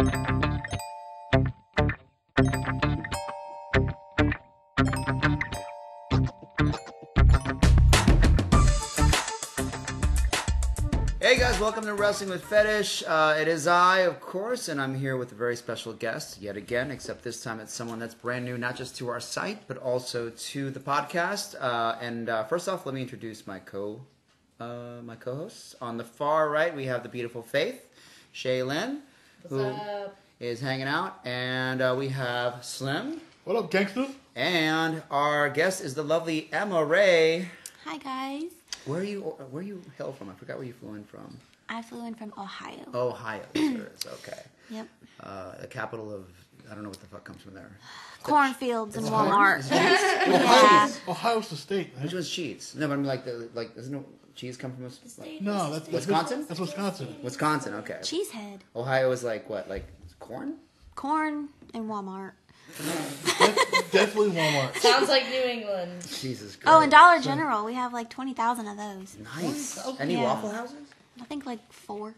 Hey guys, welcome to Wrestling with Fetish. Uh, it is I, of course, and I'm here with a very special guest yet again. Except this time it's someone that's brand new, not just to our site, but also to the podcast. Uh, and uh, first off, let me introduce my co uh, my co-hosts. On the far right, we have the beautiful Faith Shaylin, who is hanging out, and uh, we have Slim, What up, gangsters? and our guest is the lovely Emma Ray. Hi guys. Where are you? Where are you hail from? I forgot where you flew in from. I flew in from Ohio. Ohio, that's where it is. Okay. Yep. Uh, the capital of I don't know what the fuck comes from there. Cornfields and corn? Walmart. Is it yeah. Ohio's the state, man. Which one's cheese? No, but I mean like the like doesn't no cheese come from Wis- like, No, that's, that's Wisconsin? That's Wisconsin. Wisconsin? Okay. Cheesehead. Ohio is like what? Like corn? Corn and Walmart. Def- definitely Walmart. Sounds like New England. Jesus. Christ. Oh, and Dollar General. We have like 20,000 of those. Nice. 20,000? Any Yeah. Waffle Houses? I think like four.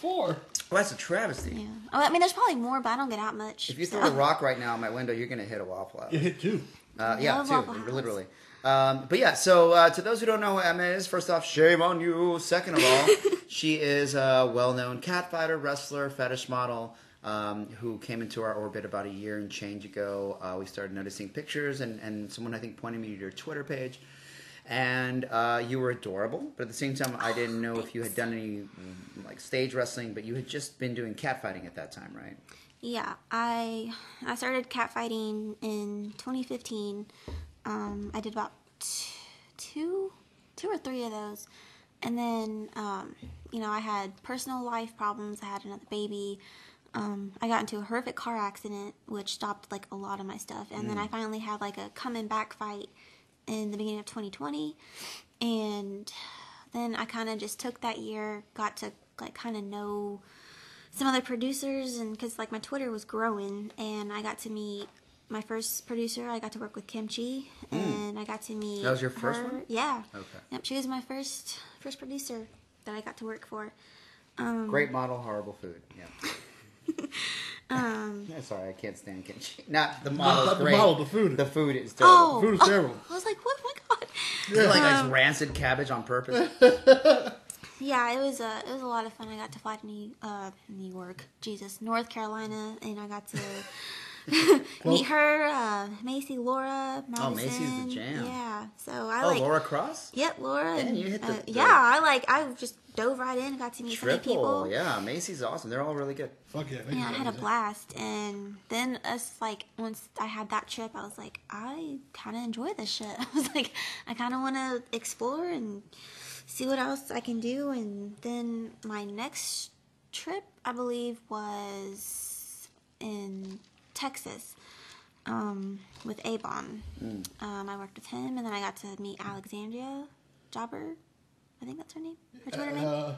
Four. Well, that's a travesty. Yeah. Oh, I mean, there's probably more, but I don't get out much. If you so- throw a rock right now at my window, you're gonna hit a Waffle House. You hit two. Uh, yeah, Love too, Waffle House. literally. Um, but yeah, so uh, to those who don't know who Emma is, first off, shame on you. Second of all, she is a well-known cat fighter, wrestler, fetish model um, who came into our orbit about a year and change ago. Uh, we started noticing pictures, and, and someone I think pointed me to your Twitter page. And uh, you were adorable, but at the same time, I didn't know if you had done any like stage wrestling, but you had just been doing cat fighting at that time, right? Yeah, I I started catfighting in 2015. Um, I did about t- two, two or three of those, and then um, you know I had personal life problems. I had another baby. Um, I got into a horrific car accident, which stopped like a lot of my stuff, and then I finally had like a coming back fight in the beginning of 2020, and then I kind of just took that year, got to like kind of know some other producers and because like my twitter was growing. And i got to meet my first producer i got to work with kimchi and i got to meet Hmm. That was your first her. one? yeah Okay. yep she was my first first producer that i got to work for um Great model, horrible food. Yeah. um sorry, I can't stand kimchi. Not the model. Not the model, the food. The food is terrible. oh, food is oh, terrible. i was like what oh my god Is it like Um, like rancid cabbage on purpose? yeah it was a it was a lot of fun i got to fly to new uh new york jesus north carolina and i got to meet her uh macy laura Madison. Oh, Macy's the jam. yeah so i oh, like Laura Cross. Yep, Laura. And, you hit the- uh, the- yeah, I like. I just dove right in, and got to meet so many Triple. people. Yeah, Macy's awesome. They're all really good. Fuck yeah. Yeah, I had a blast, and then us like once I had that trip, I was like, I kind of enjoy this shit. I was like, I kind of want to explore and see what else I can do, and then my next trip, I believe, was in Texas. Um, with Avon, Mm. um, I worked with him, and then I got to meet Alexandria Jobber. I think that's her name. Her Twitter name. Uh,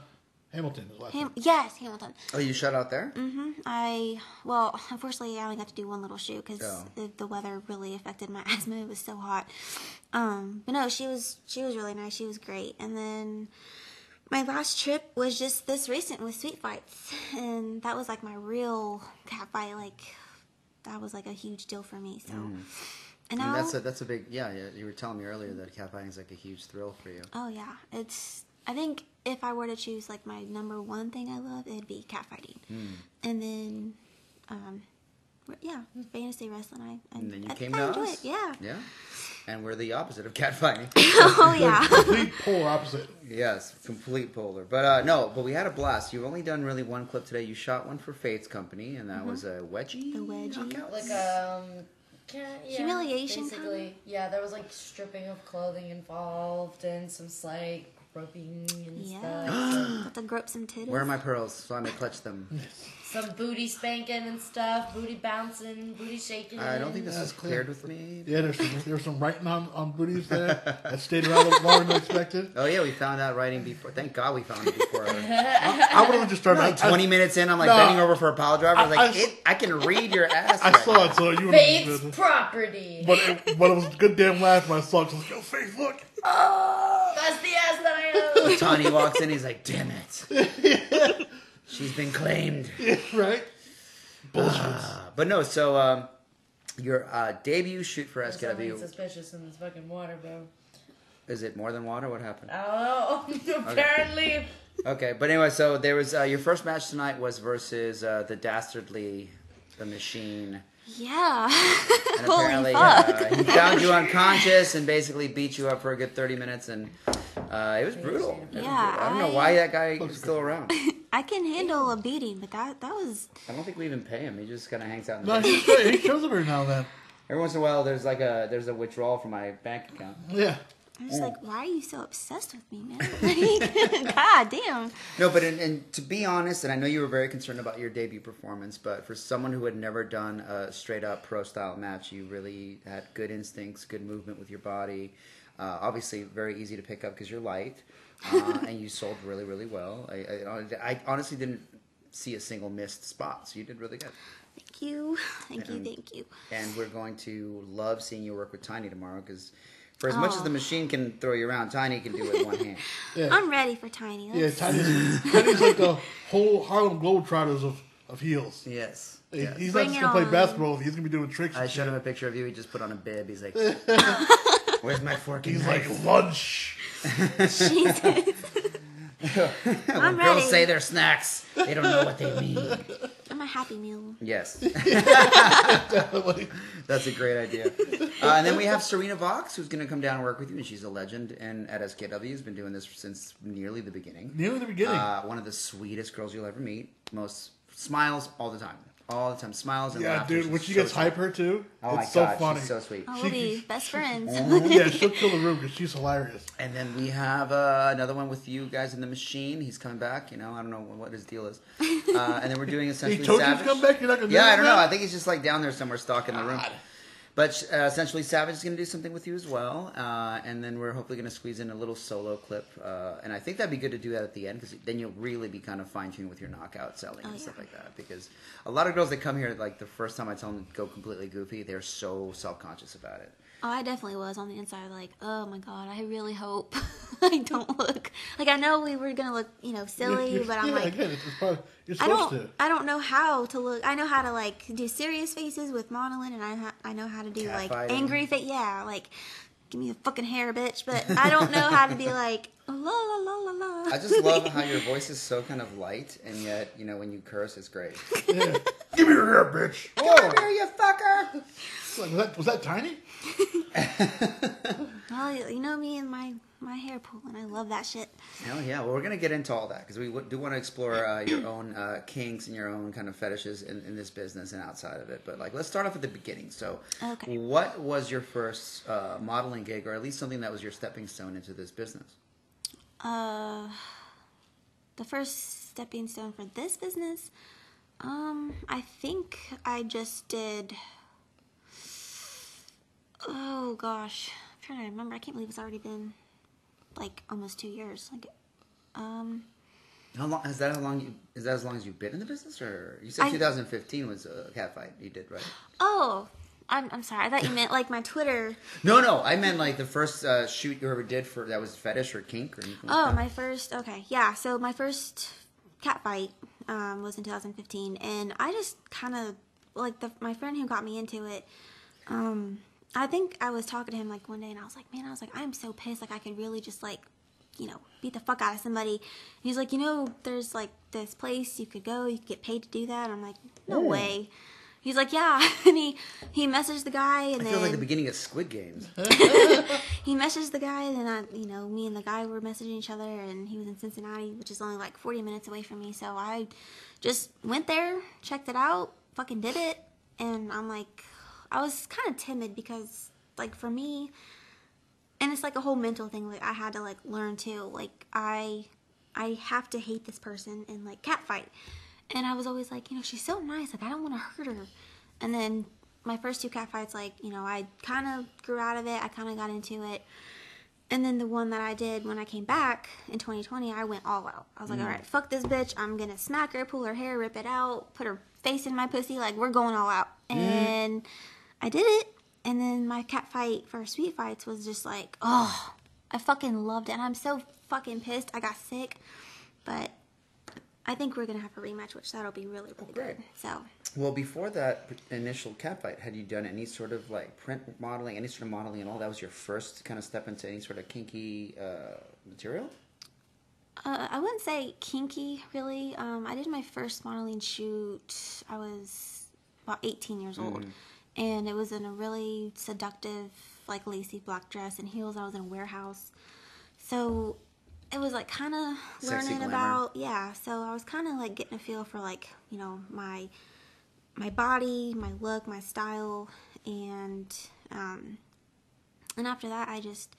Hamilton is last Ham- yes, Hamilton. Oh, you shut out there? Mm hmm I well, unfortunately, I only got to do one little shoot because Oh. the, the weather really affected my asthma. It was so hot. Um, but no, she was she was really nice. She was great. And then my last trip was just this recent with Sweet Fights, and that was like my real cat fight. Like that was like a huge deal for me. So, and Mm. I now that's a that's a big yeah, yeah. You were telling me earlier that cat fighting is like a huge thrill for you. oh yeah, it's. I think if I were to choose like my number one thing I love, it'd be catfighting, Hmm. and then, um, yeah, fantasy wrestling. I, I And then you I came I to us. it. Yeah. Yeah. And we're the opposite of catfighting. oh yeah. Complete polar opposite. yes, complete polar. But uh, no, but we had a blast. You've only done really one clip today. You shot one for Faith's company, and that was a wedgie. Mm-hmm. The wedgie. knockout? Like um, can, yeah, Humiliation Basically, yeah. There was like stripping of clothing involved and some slight groping and Yeah. stuff. Got to grope some titties. Where are my pearls so I may clutch them? Some booty spanking and stuff, booty bouncing, booty shaking. I don't think this is That's cleared with me. Yeah, there's some, there's some writing on, on booties there that stayed around a little longer than I expected. Oh yeah, we found out writing before. Thank God we found it before. I, I would have just started. like I- I- 20 minutes in, I'm like No. bending over for a pile driver. I was like, I- it, I can read your ass. I right saw now. it, so you would Faith's have. property. But it, but it was a good damn laugh when I saw it. I was like, yo, Faith, look. Oh, That's the ass that I own. Tony walks in, he's like, damn it. She's been claimed. right? Bullshit. Uh, but no, so um, your uh, debut shoot for There's something SKW suspicious in this fucking water, bro. is it more than water? What happened? I don't know. Apparently. Okay, but anyway, so there was uh, your first match tonight was versus uh, the dastardly, the machine. Yeah. And Holy apparently, fuck. uh, he found you unconscious and basically beat you up for a good thirty minutes, and uh, it was brutal. It was Yeah, brutal. I don't know I- why that guy is still around. I can handle a beating, but that that was I don't think we even pay him. He just kind of hangs out in the No, basement. he, he shows up every now and then. Every once in a while, there's like a there's a withdrawal from my bank account. Yeah. I Mm. was like, why are you so obsessed with me, man? Like, God damn. No, but in, and to be honest, and I know you were very concerned about your debut performance, but for someone who had never done a straight up pro style match, you really had good instincts, good movement with your body. Uh, obviously, very easy to pick up because you're light, uh, and you sold really, really well. I, I, I honestly didn't see a single missed spot, so you did really good. Thank you. Thank you. Thank you. And we're going to love seeing you work with Tiny tomorrow because. For as much as Oh. the machine can throw you around, Tiny can do it with one hand. Yeah. I'm ready for Tiny. Yeah, Let's- Tiny's, Tiny's like the whole Harlem Globetrotters of, of heels. Yes. He- yes. He's Bring not just gonna play on. basketball. He's gonna be doing tricks. I and showed him a picture of you. He just put on a bib. He's like, "Where's my fork He's knife?" like lunch. Jesus. when I'm girls ready. say they're snacks, they don't know what they mean. I'm a happy meal. Yes, Like, that's a great idea. Uh, and then we have Serena Vox, who's going to come down and work with you, and she's a legend. And at SKW, has been doing this since nearly the beginning. Nearly the beginning. Uh, one of the sweetest girls you'll ever meet. Most smiles all the time, all the time. Smiles and laughs. yeah, laughter. dude. She's When she so gets sweet. hyper too, Oh my it's so god, funny. she's so sweet. Oh, She- we'll be best friends. yeah, she'll kill the room because she's hilarious. And then we have uh, another one with you guys in the machine. He's coming back. You know, I don't know what his deal is. Uh, and then we're doing He essentially told you Savage. to come back. You're not gonna. Yeah, do I don't know. that? I think he's just like down there somewhere, stalking the room. God. But uh, essentially, Savage is going to do something with you as well, uh, and then we're hopefully going to squeeze in a little solo clip. Uh, and I think that'd be good to do that at the end because then you'll really be kind of fine tuned with your knockout selling Oh, and yeah. stuff like that. Because a lot of girls that come here, like the first time I tell them to go completely goofy, they're so self conscious about it. Oh, I definitely was on the inside, like, oh my god, I really hope I don't look like I know we were gonna look, you know, silly, You- but I'm yeah, like, again, it's probably, you're I don't, to. I don't know how to look. I know how to like do serious faces with modeling, and I, ha- I know how to do like Catfighting. angry face. Yeah, like give me a fucking hair, bitch. But I don't know how to be like la la la la la. I just love how your voice is so kind of light, and yet you know when you curse, it's great. Yeah. Give me your hair, bitch. Come Whoa. here, you fucker! Like, was that was that tiny? Well, you know me and my my hair pulling. I love that shit. Hell yeah! Well, we're gonna get into all that because we w- do want to explore uh, your own uh, kinks and your own kind of fetishes in, in this business and outside of it. But like, let's start off at the beginning. So, Okay. what was your first uh, modeling gig, or at least something that was your stepping stone into this business? Uh, the first stepping stone for this business, um, I think I just did. Oh gosh, trying to remember. I can't believe it's already been like almost two years. Like, um, How long is that? How long you, is that? As long as you've been in the business, or you said I- 2015 was a cat fight you did, right? oh, I'm I'm sorry. I thought you meant like my Twitter. No, no, I meant like the first uh, shoot you ever did for that was fetish or kink or anything. Oh, that. my first. Okay, yeah. So my first cat fight um, was in 2015, and I just kind of like the my friend who got me into it. Um, I think I was talking to him like one day, and I was like, "Man, I was like, I'm so pissed. Like, I could really just like, you know, beat the fuck out of somebody." And he's like, "You know, there's like this place you could go. You could get paid to do that." I'm like, "No way." He's like, "Yeah," and he he messaged the guy, and I then feel like the beginning of Squid Games. he messaged the guy, and then I, you know, me and the guy were messaging each other, and he was in Cincinnati, which is only like 40 minutes away from me. So I just went there, checked it out, fucking did it, and I'm like, I was kind of timid because, like, for me, and it's like a whole mental thing. Like I had to like learn too. Like I, I have to hate this person and like catfight, and I was always like, you know, she's so nice. Like I don't want to hurt her, and then my first two cat fights, like, you know, I kind of grew out of it. I kind of got into it. And then the one that I did when I came back in 2020, I went all out. I was like, mm. all right, fuck this bitch. I'm going to smack her, pull her hair, rip it out, put her face in my pussy. Like, we're going all out. And I did it. And then my cat fight for Sweet Fights was just like, oh, I fucking loved it. And I'm so fucking pissed. I got sick. But I think we're gonna have a rematch, which that'll be really really great. good. So Well, before that initial cat fight, had you done any sort of like print modeling, any sort of modeling at all? That was your first kind of step into any sort of kinky uh, material? uh, I wouldn't say kinky really. Um, I did my first modeling shoot. I was about 18 years old, and it was in a really seductive, like lacy black dress and heels. I was in a warehouse, so it was like kind of learning about yeah. So I was kind of like getting a feel for like you know my my body, my look, my style, and um, and after that, I just,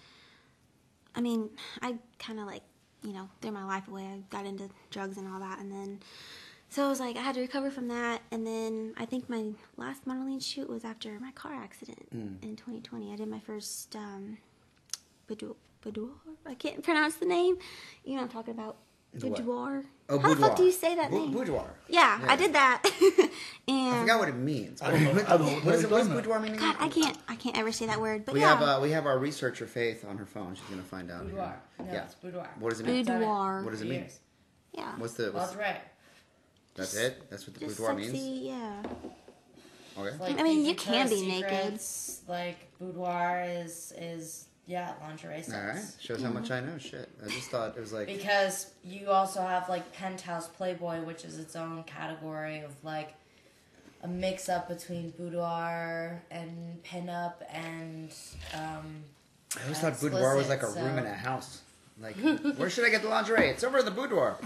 I mean, I kind of like, you know, threw my life away. I got into drugs and all that, and then, so I was like, I had to recover from that, and then I think my last modeling shoot was after my car accident Mm. in 2020. I did my first um, boudoir, boudoir. I can't pronounce the name. You know what I'm talking about. The what? Boudoir. Oh, How the fuck do you say that Bou- name? Boudoir. Yeah, Yeah. I did that. and I forgot what it means. I don't know. I don't know What is it? What does what boudoir mean? God, I can't. I can't ever say that word. But We yeah, have uh, we have our researcher Faith on her phone. She's gonna find out. Boudoir. No, Yeah. it's boudoir. What does it mean? boudoir. What does it mean? Yeah, What's the? Well, What's, that's right. That's it. That's what the just boudoir sexy. means. Yeah. Okay. Like I mean, you can be naked. Like boudoir is is yeah lingerie sets. All right. Shows how much I know. Shit. I just thought it was like. Because you also have like Penthouse Playboy, which is its own category of like a mix up between boudoir and pinup and um, I always thought boudoir was like a explicit, room in a house. Like, where should I get the lingerie? It's over in the boudoir.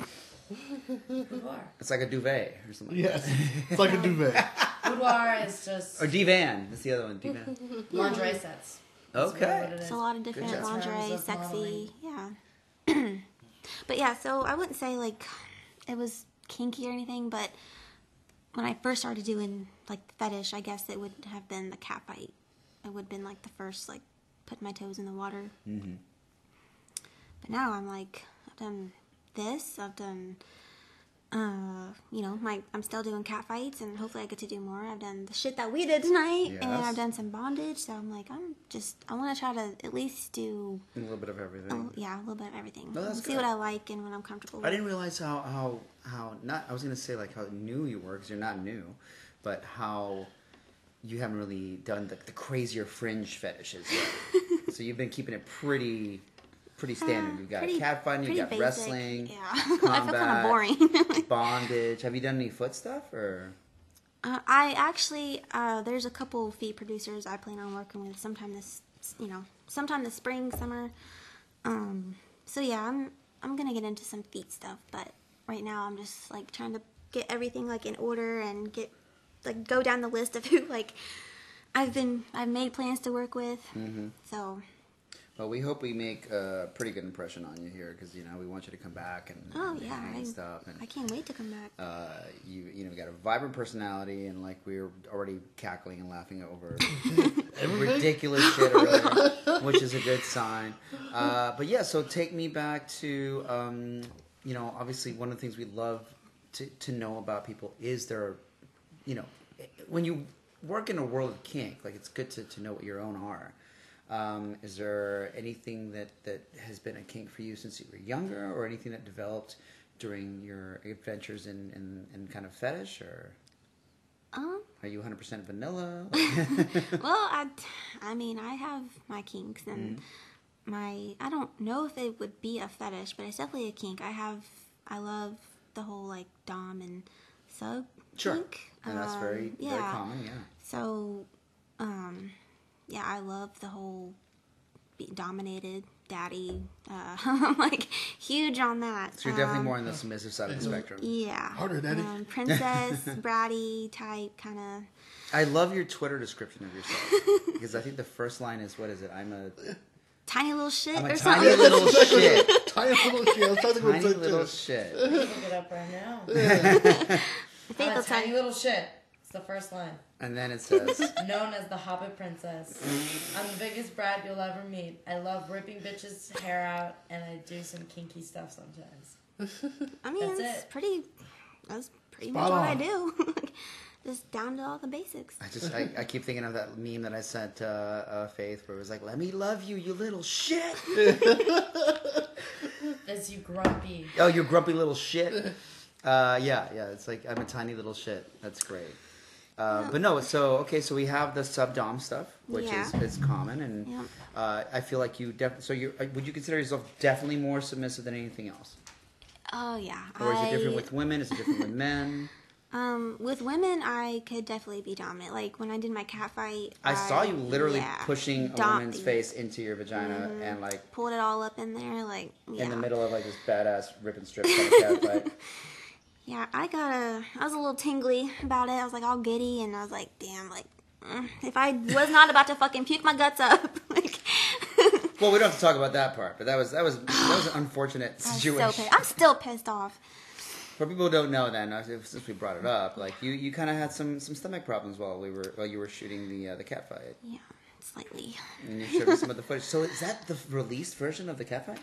Boudoir. It's like a duvet or something. Yes, it's like a duvet. Boudoir is just Or divan. That's the other one. Divan. lingerie sets. That's Okay. what it It's is. a lot of different lingerie, Terms of sexy. Yeah. but yeah, so I wouldn't say like it was kinky or anything, but when I first started doing like fetish, I guess it would have been the cat bite. It would have been like the first like put my toes in the water. Mhm. But now I'm like I've done this. I've done. Uh, you know, my I'm still doing cat fights, and hopefully I get to do more. I've done the shit that we did tonight, and I've done some bondage. So I'm like, I'm just I want to try to at least do A little bit of everything. Oh yeah, a little bit of everything. No, that's See what I like and what I'm comfortable with. I didn't realize how how how not. I was gonna say like how new you were because you're not new, but how you haven't really done the, the crazier fringe fetishes yet. so you've been keeping it pretty pretty standard. You've got Pretty- cat fighting, you've got basic. wrestling, Yeah, I feel combat, kind of boring. bondage. Have you done any foot stuff or? uh, I actually uh, there's a couple feet producers I plan on working with sometime this you know sometime this spring summer. Um, so yeah, I'm I'm gonna get into some feet stuff, but right now I'm just like trying to get everything like in order and get like go down the list of who like I've been I've made plans to work with. Mm-hmm. So Well, we hope we make a pretty good impression on you here because you know we want you to come back and, oh and yeah, hang I, stuff and I can't wait to come back. uh, you you know got a vibrant personality and like we were already cackling and laughing over ridiculous shit earlier, which is a good sign. Uh, but yeah, so take me back to um, you know obviously one of the things we love to to know about people is their you know when you work in a world of kink like it's good to, to know what your own are. Um, is there anything that, that has been a kink for you since you were younger, or anything that developed during your adventures in, in, in kind of fetish, or Um, are you 100% vanilla? well, I, I mean, I have my kinks and Mm-hmm. my. I don't know if it would be a fetish, but it's definitely a kink. I have. I love the whole like dom and sub sure. kink. And that's Um, very, very yeah. common, yeah. So, um, yeah, I love the whole be dominated daddy. Uh, I'm like huge on that. So you're definitely Um, more on the submissive side of the spectrum. Yeah. Harder, daddy. Um, princess, bratty type kind of. I love your Twitter description of yourself because I think the first line is what is it? I'm a Tiny little shit I'm or a something. tiny little shit. Tiny little shit. I was trying to go Tiny to little too. shit. Look it up right now. I I'm a tiny you. little shit. It's the first line. And then it says, Known as the Hobbit Princess. I'm the biggest brat you'll ever meet. I love ripping bitches' hair out, and I do some kinky stuff sometimes. I mean, That's it's it. pretty. That's pretty Spot much what I do. Just down to all the basics. I just, I, I keep thinking of that meme that I sent uh, uh, Faith where it was like, let me love you, you little shit. As you grumpy. Oh, you grumpy little shit. Uh, yeah, yeah. It's like I'm a tiny little shit. That's great. Uh, but no, so okay, so we have the sub dom stuff, which Yeah. is is common, and Yep. uh, I feel like you definitely. So you uh, would you consider yourself definitely more submissive than anything else, Oh yeah. or is it different I- with women? Is it different with men? Um, with women, I could definitely be dominant. Like when I did my cat fight, I saw you literally yeah, pushing a dom- woman's face into your vagina and like pulled it all up in there, like yeah. in the middle of like this badass rip and strip kind of cat fight. Yeah, I got a. I was a little tingly about it. I was like all giddy, and I was like, damn, like mm, if I was not about to fucking puke my guts up, like. Well, we don't have to talk about that part, but that was that was that was an unfortunate so situation. pissed. I'm still pissed off. For people who don't know, then uh, since we brought it up, like you, you kind of had some some stomach problems while we were while you were shooting the uh, the cat fight, Yeah, slightly. and you showed me some of the footage. So is that the released version of the cat fight?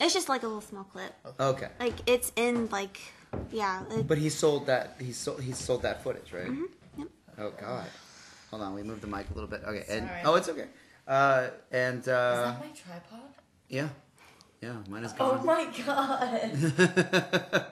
It's just like a little small clip. Okay, Like it's in like, yeah. It, but he sold that he sold he sold that footage, right? Mm-hmm. Yep. Oh God, hold on, we moved the mic a little bit. Okay, and Sorry. oh, it's okay. Uh, and Is uh, that my tripod? yeah, yeah, mine is gone. Oh my god.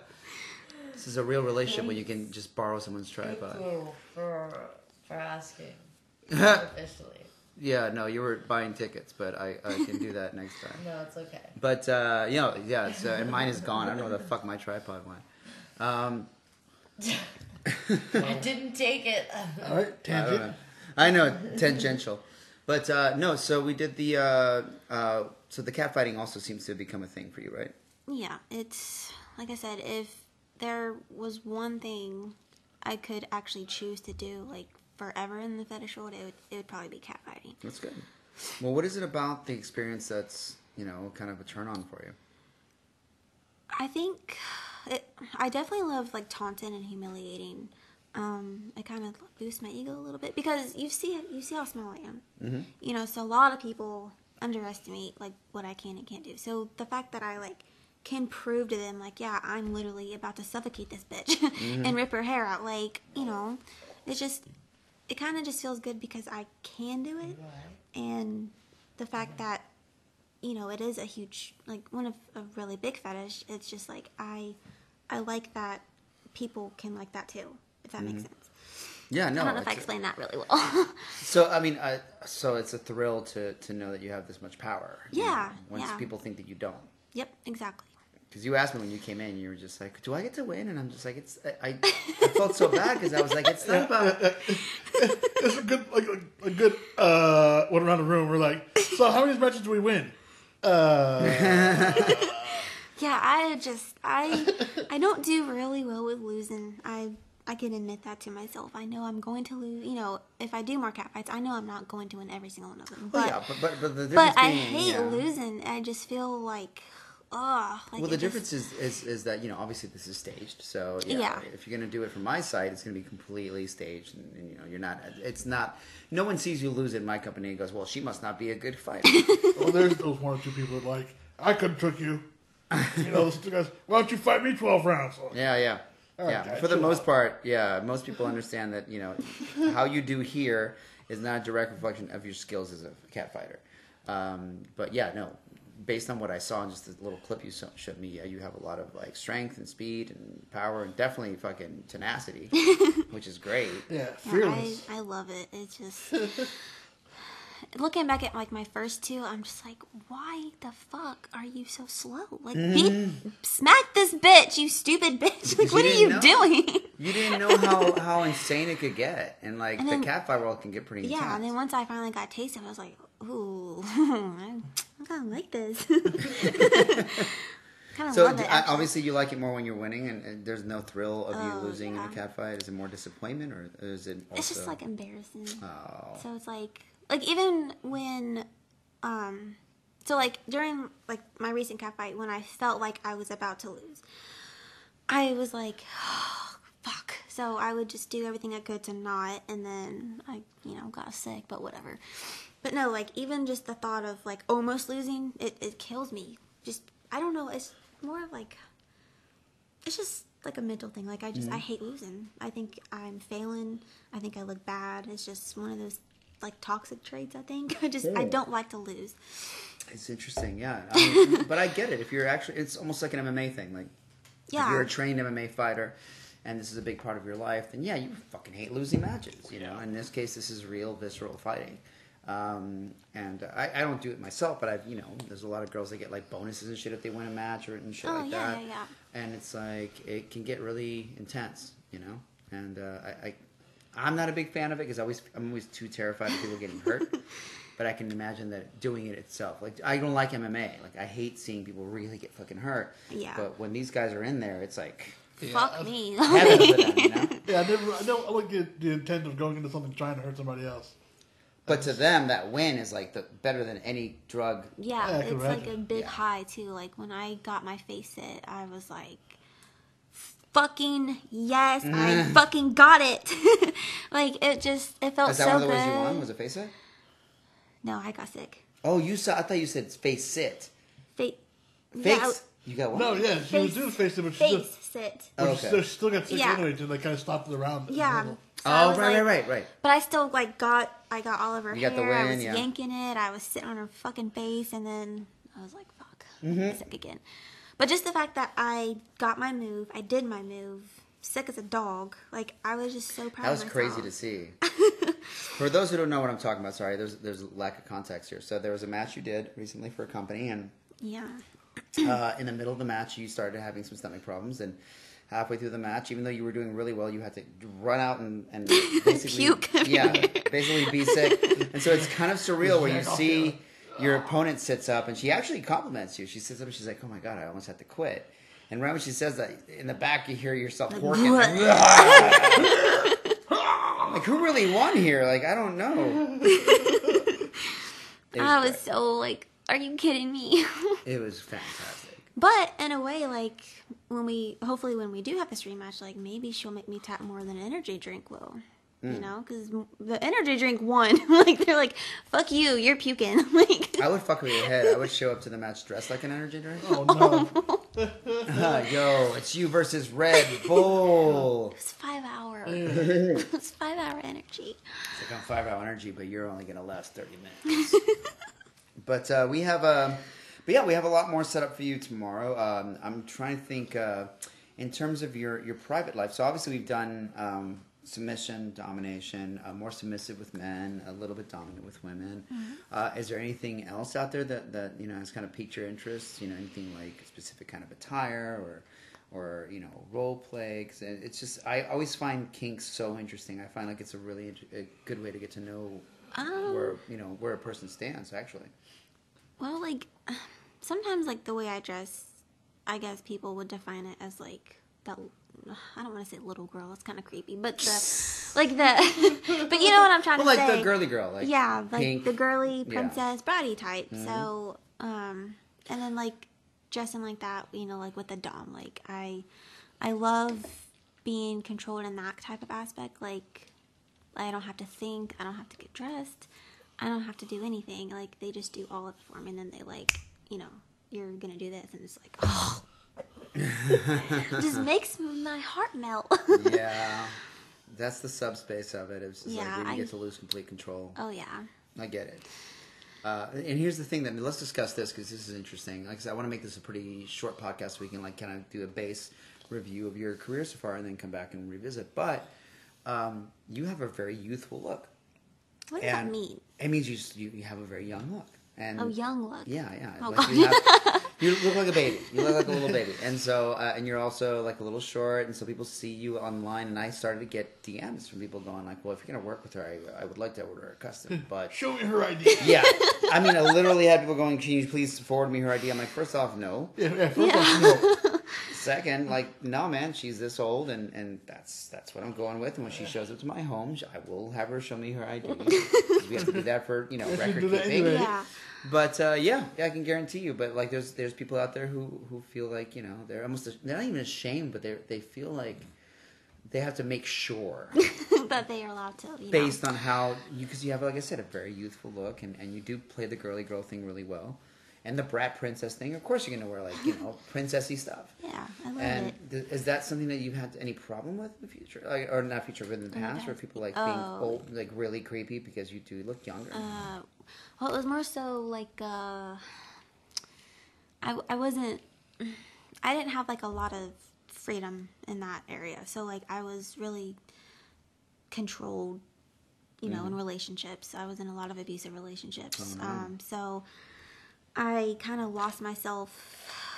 this is a real relationship when you can just borrow someone's Thank tripod. you for for asking. Officially. Yeah, no, you were buying tickets, but I, I can do that next time. No, it's okay. But uh, you know, yeah, so and mine is gone. I don't know where the fuck my tripod went. Um, I didn't take it. All right, I tangent. know. I know tangential, but uh, no. So we did the uh, uh, so the cat fighting also seems to have become a thing for you, right? yeah, it's like I said. If there was one thing I could actually choose to do, like forever in the fetish world, it would it would probably be cat fighting. That's good. Well, what is it about the experience that's you know kind of a turn on for you? I think it, I definitely love like taunting and humiliating. Um, it kind of boosts my ego a little bit because you see you see how small I am. Mm-hmm. You know, so a lot of people underestimate like what I can and can't do. So the fact that I like can prove to them like, yeah, I'm literally about to suffocate this bitch and rip her hair out. Like, you know, it's just it kind of just feels good because I can do it, and the fact that you know it is a huge like one of a really big fetish it's just like i i like that people can like that too if that makes sense Yeah, no. i don't know if i it's- explained that really well So I mean, uh, so it's a thrill to to know that you have this much power. you Yeah, know, Once yeah. people think that you don't. yep exactly Because you asked me when you came in, you were just like, "Do I get to win?" And I'm just like, "It's." I, I, I felt so bad because I was like, "It's not about." It's a good, like, like, a good, uh, went around the room. We're like, so how many matches do we win? Uh, yeah i just i i don't do really well with losing. I i can admit that to myself. I know i'm going to lose you know if i do more cat fights i know i'm not going to win every single one of them. But Well, yeah, but but, but but i hate yeah. losing. I just feel like ugh like Well, the it just- difference is, is is that you know obviously this is staged, so yeah, Yeah. if you're gonna do it from my side, it's gonna be completely staged, and, and you know you're not. It's not. No one sees you lose in my company and goes, "Well, she must not be a good fighter." well, there's those one or two people that like, I could have took you. You know, those two guys, why don't you fight me 12 rounds? Yeah, yeah, All right, yeah. guys, For the most out. part, yeah. Most people understand that you know how you do here is not a direct reflection of your skills as a cat fighter. Um, but yeah, no. Based on what I saw in just the little clip you showed me, yeah, you have a lot of like strength and speed and power and definitely fucking tenacity, which is great. Yeah, Yeah. I, I love it. It's just looking back at like my first two, I'm just like, why the fuck are you so slow? Like, beat, mm-hmm. smack this bitch, you stupid bitch! Like, Because what you are you know. doing? You didn't know how, how insane it could get, and like And the then- cat fight world can get pretty intense. yeah, and then once I finally got tasted, I was like, ooh, I, I kind of like this. kind of so love it. I- obviously, you like it more when you're winning, and, and there's no thrill of you Oh, losing in a cat fight. Is it more disappointment, or is it? Also, it's just like embarrassing. oh, So it's like like even when um so like during like my recent cat fight when I felt like I was about to lose, I was like, oh, fuck. So I would just do everything I could to not and then I, you know, got sick, but whatever. But no, like even just the thought of like almost losing, it, it kills me. Just I don't know, it's more of like it's just like a mental thing. Like I just I mm-hmm. hate losing. I think I'm failing. I think I look bad. It's just one of those like toxic traits. I think I just I don't like to lose. it's interesting, yeah. I mean, but I get it. If you're actually, it's almost like an MMA thing. Like If you're a trained MMA fighter and this is a big part of your life, then yeah, you fucking hate losing matches. You know, in this case, this is real visceral fighting. Um, and I, I don't do it myself, but I've you know, there's a lot of girls that get like bonuses and shit if they win a match or and shit Oh, like yeah, that. yeah, yeah. And it's like it can get really intense, you know. And uh, I, I, I'm not a big fan of it because I always I'm always too terrified of people getting hurt. but I can imagine that doing it itself, like I don't like MMA. Like I hate seeing people really get fucking hurt. Yeah. But when these guys are in there, it's like Fuck me. them, you know. Yeah, I never. I don't I like the, the intent of going into something trying to hurt somebody else. But to them, that win is like the better than any drug. Yeah, Yeah, I it's like a big Yeah. high too. Like when I got my face hit, I was like, "Fucking yes, I mm. fucking got it!" like it just it felt Is that so one of the good. ways you won? Was it face it? no, I got sick. Oh, you saw. I thought you said face sit. Face, Face. yeah, you got one. No, yeah, she was Face- doing face it, but she face just, sit. Oh, but she oh, okay. still, she still got sick Yeah. anyway to like kind of stop the round. in the Yeah. So Oh, right, like- right, right, right. But I still like got I got all of her You hair. got the I was yeah. yanking it. I was sitting on her fucking face, and then I was like, "Fuck, Mm-hmm. Sick again." But just the fact that I got my move, I did my move, sick as a dog. Like I was just so proud. Of myself. that was crazy to see. for those who don't know what I'm talking about, sorry, there's there's a lack of context here. So there was a match you did recently for a company, and Yeah. uh, in the middle of the match, you started having some stomach problems, and halfway through the match, even though you were doing really well, you had to run out and, and basically, Puke yeah, basically be sick. And so it's kind of surreal where you see your opponent sits up, and she actually compliments you. She sits up and she's like, "Oh my god, I almost had to quit." And right when she says that, in the back you hear yourself working. Like who really won here? Like I don't know. It I was great. so like, "Are you kidding me?" It was fantastic. But in a way, like when we hopefully when we do have this rematch, like maybe she'll make me tap more than an energy drink will. Mm. You know, because the energy drink won. like they're like, "Fuck you, you're puking." like, I would fuck with your head. I would show up to the match dressed like an energy drink. Oh no! Yo, it's you versus Red Bull. it's five hour. it's five hour energy. It's like I'm five hour energy, but you're only gonna last thirty minutes. but uh, we have a, but yeah, we have a lot more set up for you tomorrow. Um, I'm trying to think uh, in terms of your your private life. So obviously we've done um, submission, domination, uh, more submissive with men, a little bit dominant with women. Uh, is there anything else out there that that you know has kind of piqued your interest? You know, anything like a specific kind of attire or or you know role play 'Cause it- it's just i always find kinks so interesting i find like it's a really int- a good way to get to know Um, where you know where a person stands actually Well, like sometimes, like the way I dress, I guess people would define it as like that. I don't want to say little girl. It's kind of creepy, but the like the. but you know what I'm trying well to like say. Like the girly girl like yeah, like pink. the girly Yeah. Mm-hmm. princess bratty type. So, um, and then like dressing like that, you know, like with the dom. Like I, I love being controlled in that type of aspect. Like I don't have to think. I don't have to get dressed. I don't have to do anything. Like they just do all of it for me, and then they like, you know, you're gonna do this, and it's like, oh, just makes my heart melt. yeah that's the subspace of it it's just Yeah, like when you I- get to lose complete control oh yeah, I get it. Uh, and here's the thing that let's discuss this because this is interesting. Like I said, I want to make this a pretty short podcast so we can like kind of do a base review of your career so far and then come back and revisit. But um, you have a very youthful look. what does that mean? It means you you have a very young look. And Oh, young look. Yeah, yeah. Oh, Like God. you, have- you look like a baby. You look like a little baby, and so uh, and you're also like a little short, and so people see you online. And I started to get DMs from people going like, "Well, if you're gonna work with her, I, I would like to order a custom." But Show me her ID. yeah, I mean, I literally had people going, "Can you please forward me her ID?" I'm like, first off, no. Yeah, yeah, first off, no. Second, like, no, man, she's this old, and and that's that's what I'm going with. And when she shows up to my home, I will have her show me her ID. we have to do that for you know Yes, record do keeping. anyway. Yeah. But uh, yeah, yeah, I can guarantee you. But like, there's there's people out there who who feel like you know they're almost they're not even ashamed, but they they feel like they have to make sure that they are allowed to. You based know. on how you because you have like I said a very youthful look and and you do play the girly girl thing really well, and the brat princess thing. Of course, you're gonna wear like you know princessy stuff. Yeah, I love And it. th- is that something that you've had any problem with in the future, like, or not future, but in the past, where people like being Oh. old, like really creepy because you do look younger? Uh, well, it was more so like uh, I I wasn't I didn't have like a lot of freedom in that area. So like I was really controlled, you know, in relationships. I was in a lot of abusive relationships. Um, so I kind of lost myself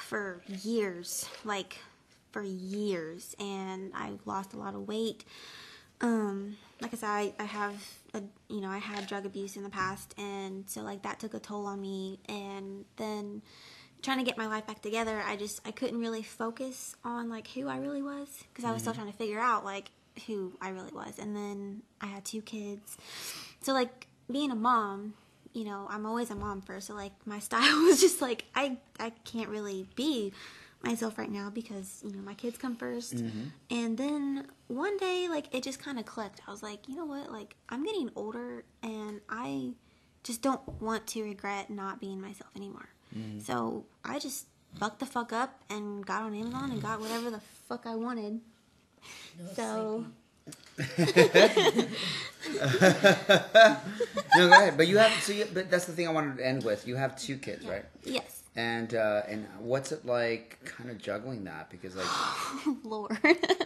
for years, like for years, and I lost a lot of weight. Um, like I said, I, I have a, you know, I had drug abuse in the past, and so like that took a toll on me. And then trying to get my life back together, I just I couldn't really focus on like who I really was because I was still trying to figure out like who I really was. And then I had two kids, so like being a mom, you know, I'm always a mom first. So like my style was just like I I can't really be myself right now because you know my kids come 1st mm-hmm. and then one day like it just kind of clicked. I was like you know what? Like i'm getting older and i just don't want to regret not being myself anymore. Mm-hmm. So i just bucked the fuck up and got on amazon and got whatever the fuck i wanted. No so No, go ahead. But you have so. You, but that's the thing I wanted to end with. You have two kids, right? yes And uh, and what's it like, kind of juggling that? Because like, lord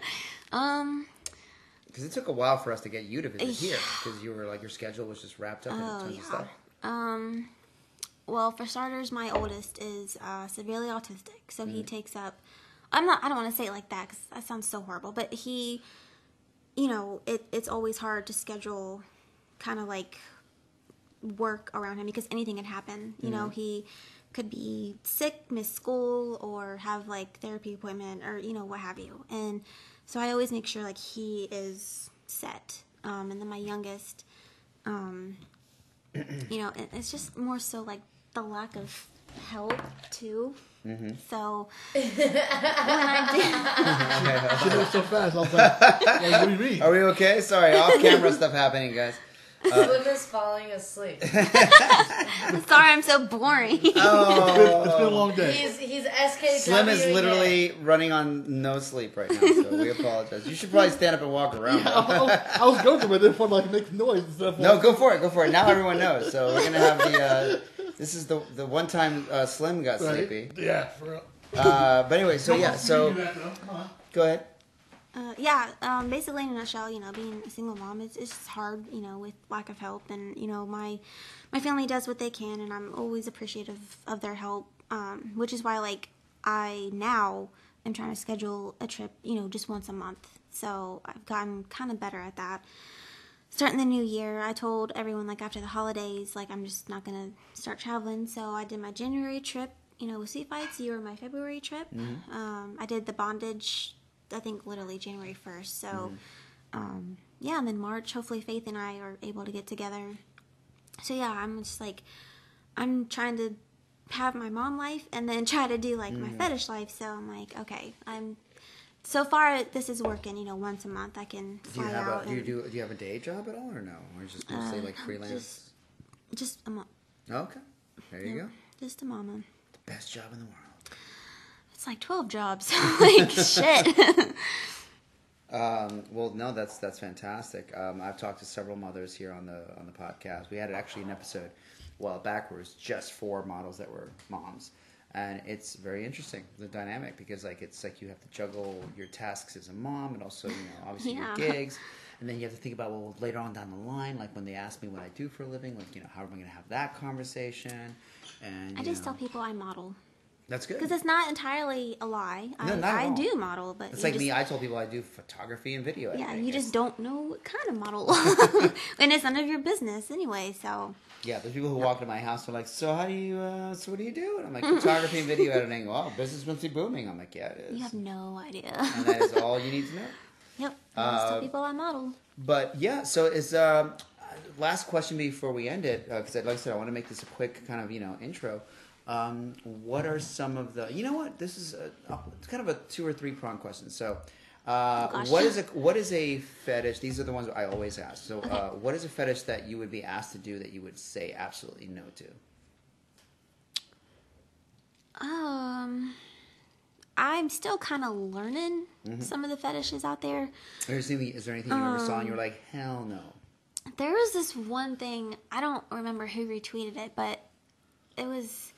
um because it took a while for us to get you to visit here, because you were like your schedule was just wrapped up in Oh, of yeah. stuff. Um, well, for starters, my oldest is uh, severely autistic, so he takes up. I'm not. I don't want to say it like that because that sounds so horrible. But he, you know, it, it's always hard to schedule, kind of like work around him because anything can happen. You know, he could be sick, miss school, or have like therapy appointment, or you know what have you. And so I always make sure like he is set. Um, and then my youngest, um, you know, it, it's just more so like the lack of help too. So when I She did it so fast. I was like, like, what do you mean? Are we okay? Sorry, off camera stuff happening, guys. Slim is falling asleep. sorry, I'm so boring. Oh, It's been a long day. He's he's SKW. Slim is again. literally running on no sleep right now, so we apologize. You should probably stand up and walk around. I, was, I was going to, but then want like makes noise and stuff. No, go for it, go for it. Now everyone knows. So we're gonna have the. Uh, this is the the one time uh, Slim got Right? sleepy. Yeah, for real. Uh, but anyway, so yeah, so do that, though. Come on. go ahead. Uh, yeah, um, basically in a nutshell, you know, being a single mom is it's just hard, you know, with lack of help, and you know, my my family does what they can, and I'm always appreciative of their help, um, which is why like I now am trying to schedule a trip, you know, just once a month. So I've gotten kind of better at that. Starting the new year, I told everyone like after the holidays, like I'm just not gonna start traveling. So I did my January trip, you know, with Sweet Fights. You were my February trip. Um, I did the bondage I think literally January 1st. So, um, yeah, and then March, hopefully Faith and I are able to get together. So, yeah, I'm just like, I'm trying to have my mom life and then try to do like my fetish life. So, I'm like, okay, I'm. So far, this is working. You know, once a month I can Do you fly have a out do you do do you have a day job at all or no? Or just mostly Uh, like freelance? just- just a mo- Okay, there you go. just a mama. The best job in the world. It's like twelve jobs. like shit. Um, well, no, that's that's fantastic. Um, I've talked to several mothers here on the on the podcast. We had actually an episode a while back where it was just for models that were moms, and it's very interesting the dynamic because like it's like you have to juggle your tasks as a mom and also you know obviously Yeah. your gigs, and then you have to think about well later on down the line like when they ask me what I do for a living, like you know how am I going to have that conversation, and I just know, tell people I model that's good. because it's not entirely a lie. No, I, I do model, but It's like just, me. I told people I do photography and video. Yeah, you just don't know what kind of model, and it's none of your business anyway. So Yeah, there's people who walk into my house and are like, "So how do you? Uh, so what do you do?" And I'm like, "Photography and video editing." Wow, business must be booming. I'm like, "Yeah, it is." you have no idea. and that is all you need to know. yep, just Uh, tell people I model. But yeah, so is um, last question before we end it because, like I said, I want to make this a quick kind of you know intro. Um, what are some of the? You know what? This is a, it's kind of a two or three prong question. So. Uh, Oh, what is a what is a fetish? These are the ones I always ask. So, uh, what is a fetish that you would be asked to do that you would say absolutely no to? Um, I'm still kind of learning Mm-hmm. some of the fetishes out there. Is there anything, is there anything you ever saw and Um, you were like, hell no? There was this one thing I don't remember who retweeted it, but it was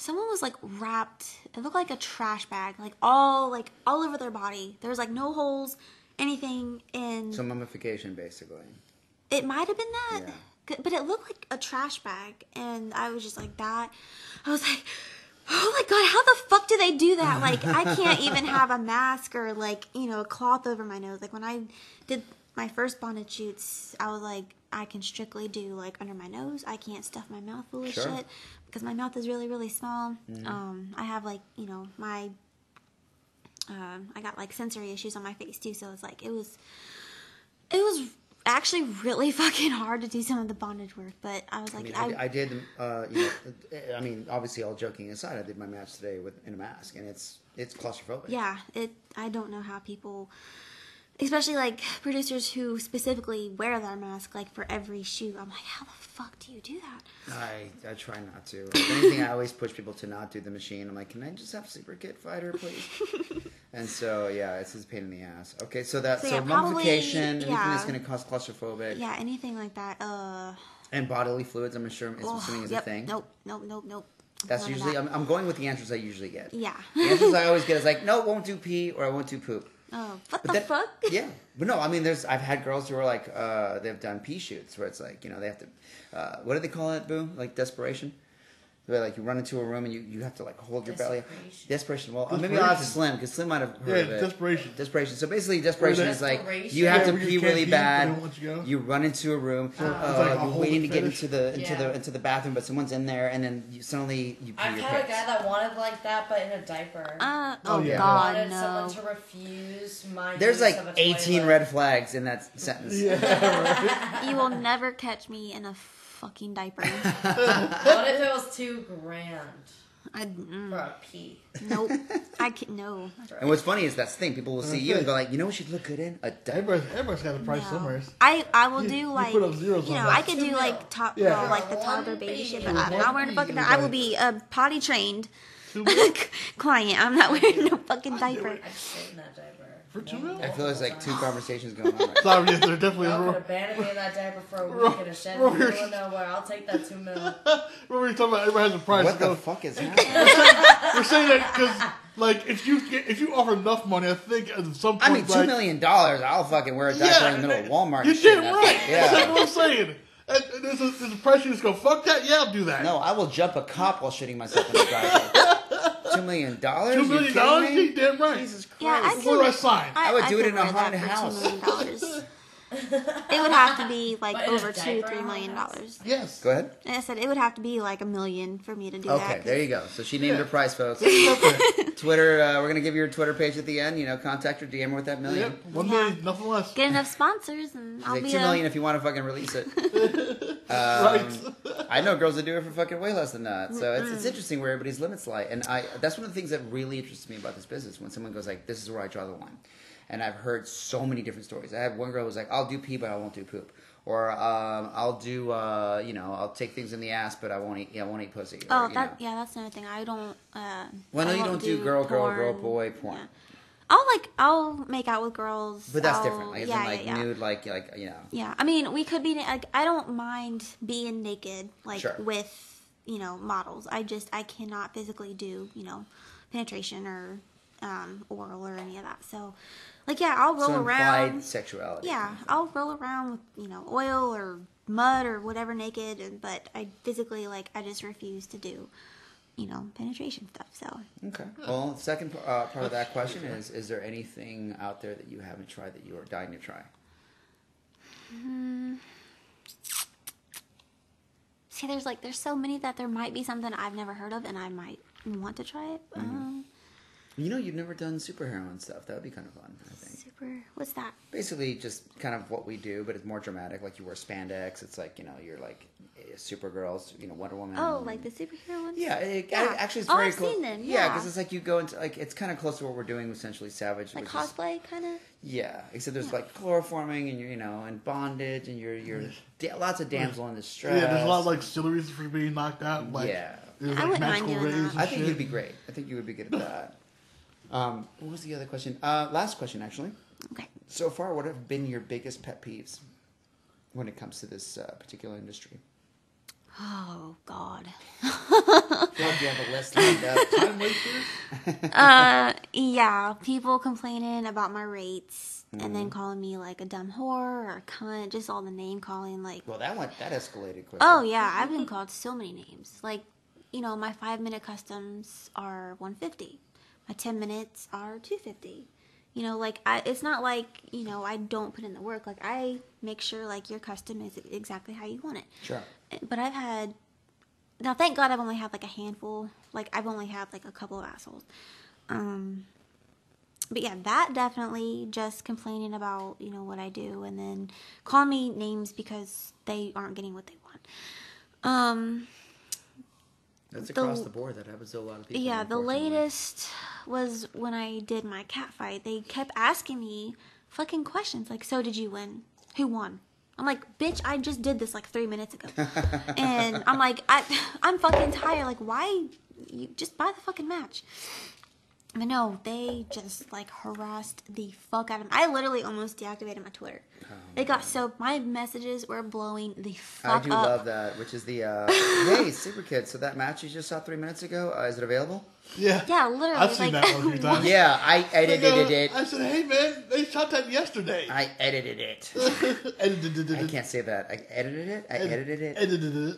someone was like wrapped. It looked like a trash bag, like all like all over their body. There was like no holes, anything in. So mummification, basically. It might have been that, Yeah. But it looked like a trash bag, and I was just like that. I was like, oh my god, how the fuck do they do that? Like, I can't even have a mask or like you know a cloth over my nose. Like when I did my first bondage shoots, I was like, I can strictly do like under my nose. I can't stuff my mouth full of Sure. shit because my mouth is really really small. Um, I have like you know my. Um, I got like sensory issues on my face too, so it's like it was it was actually really fucking hard to do some of the bondage work, but I was I like, mean, I, I, I did. Uh, you know, I mean, obviously, all joking aside, I did my match today with in a mask, and it's it's claustrophobic. yeah, it. I don't know how people, especially like producers who specifically wear their mask like for every shoot. I'm like, how the fuck do you do that? I, I try not to. If anything, I always push people to not do the machine. I'm like, can I just have Super Kid Fighter, please? and so, yeah, it's just a pain in the ass. Okay, so that So, so, yeah, mummification, anything that's going to cause claustrophobic, Yeah, anything like that. Uh, and bodily fluids. I'm sure, oh, assuming is yep, a thing. Nope, nope, nope, nope. That's usually. that. I'm, I'm going with the answers I usually get. Yeah. The answers I always get is like, no, won't do pee, or I won't do poop. Oh, what But the then- fuck? Yeah, but no, I mean, there's I've had girls who are like, uh, they've done pee shoots where it's like, you know, they have to, uh, what do they call it, Boo? Like desperation. Where like you run into a room and you, you have to like hold your belly. Desperation. Desperation. Well, uh, maybe I'll ask Desperation. Slim because Slim might have heard Yeah, of it. desperation. Desperation. So basically, desperation is like you have Yeah, to pee really pee, bad. you. You run into a room. Uh, like a you're waiting to get into the into Yeah. the into the bathroom, but someone's in there, and then you suddenly you pee I've your had a guy that wanted like that, but in a diaper. Uh, Oh, oh, yeah. god, wanted no. someone to refuse my. There's use like of a 18 toilet. red flags in that sentence. You will never catch me in a fucking diaper. What if it was two grand I, mm, for a pee? nope. I can no. And what's funny is that's the thing. People will see you and go like, you know what you'd look good in? A diaper. Everybody's, everybody's got a price No. somewhere. I I will You- do you like put up zeros you on know that. I could do Two like top Yeah. well, like the One toddler baby baby. shit, but I'm not wearing a fucking. baby. I will be a potty trained client. I'm not wearing no fucking diaper. I'd stay in that diaper. For two mil? I feel there's like two conversations going on. Right now. Sorry, yeah, there definitely Y'all could is. abandon me in that diaper for a Ro- week in a shed in Ro- the middle of nowhere. I'll take that two mil. Remember you talking about everybody has a price. What Go- the fuck is happening? We're saying that because, like, if you get, if you offer enough money, I think at some point, I mean, two like, million dollars. I'll fucking wear a diaper in the middle of Walmart. You and did right. like- That's Yeah. what I'm saying. And and there's a, there's a price you just go, fuck that, yeah, I'll do that. No, I will jump a cop while shitting myself in the driveway. Two million dollars? Two You million kidding dollars? me? You damn right. Jesus Christ. Yeah, I What do I sign? I would do it in a wear that haunted for house. $2 million. it would have to be like But over two, three million dollars. Yes. Go ahead. And I said it would have to be like a million for me to do that. Okay, 'cause- there you go. So she named her price, folks. Twitter, uh, we're going to give you her Twitter page at the end. You know, contact her, DM her with that million. Yep. One Yeah. million, nothing less. Get enough sponsors and I'll Like be two a, million if you want to fucking release it. right. I know girls that do it for fucking way less than that. So it's, it's interesting where everybody's limits lie, and I that's one of the things that really interests me about this business. When someone goes like, "This is where I draw the line," and I've heard so many different stories. I had one girl who was like, "I'll do pee, but I won't do poop," or um, "I'll do uh, you know I'll take things in the ass, but I won't eat I won't eat pussy." Oh, that know. yeah, that's another thing. I don't. Uh, Well, no, I you don't do girl, girl, girl, boy porn. Yeah. I'll like I'll make out with girls, But that's I'll- different. Like, it's yeah, in, like yeah, yeah. nude, like like you know. Yeah, I mean, we could be like I don't mind being naked, like Sure. with you know models. I just I cannot physically do you know penetration or um, oral or any of that. So, like yeah, I'll roll so around. sexuality. Yeah, I'll roll around with you know oil or mud or whatever naked, and but I physically like I just refuse to do you know penetration stuff. So Okay. Well, the second uh, part of that question is: Is there anything out there that you haven't tried that you are dying to try? see, there's like there's so many that there might be something I've never heard of, and I might want to try it. Mm-hmm. Um, You know, you've never done superhero and stuff. That would be kind of fun, I think. super. What's that? Basically, just kind of what we do, but it's more dramatic. Like you wear spandex. It's like you know, you're like Supergirls. You know, Wonder Woman. Oh, like the superhero ones? Yeah, it, Yeah. actually, it's Oh, very I've close. seen them, Yeah, yeah. because it's like you go into like it's kind of close to what we're doing, Sensually Savage. Like which is- cosplay, kind of. yeah, except there's Yeah. like chloroforming and you're you know and bondage and you're you're da- lots of damsel in distress. Yeah, there's a lot of like silly reasons for being knocked out. Like, Yeah. there's I like wouldn't mind magical doing rays that. and I think shit. you'd be great. I think you would be good at that. Um, what was the other question? Uh, last question, actually. Okay. So far, what have been your biggest pet peeves when it comes to this uh, particular industry? Oh God. Fuck, you have a list lined up. Time wasters. Uh, yeah, people complaining about my rates and Mm-hmm. then calling me like a dumb whore or a cunt, just all the name calling. Like, Well, that went that escalated quickly. oh yeah, I've been called so many names. Like, you know, my five minute customs are one fifty. My ten minutes are two fifty. You know, like I, it's not like you know I don't put in the work. Like I make sure like your custom is exactly how you want it. Sure. But I've had now, thank God, I've only had like a handful. Like I've only had like a couple of assholes. Um, but yeah, that definitely just complaining about you know what I do, and then call me names because they aren't getting what they want. Um, That's The- across the board. That happens to a lot of people. yeah, the latest was when I did my cat fight. They kept asking me fucking questions like, "So did you win? Who won?" I'm like, "Bitch, I just did this like three minutes ago," and I'm like, I, "I'm fucking tired. Like, why? You just buy the fucking match." But no, they just like harassed the fuck out of me. I literally almost deactivated my Twitter. it got so my messages were blowing the Oh, I do up. love that, which is the uh, hey, Sleeper Kid. So that match you just saw three minutes ago, uh, is it available? Yeah. Yeah, literally. I've seen like, that one a few times. Yeah, I Like, edited uh, it. I said, hey man, they shot that yesterday. I edited it. Edited I can't say that. I edited it. I edited it. Edited it.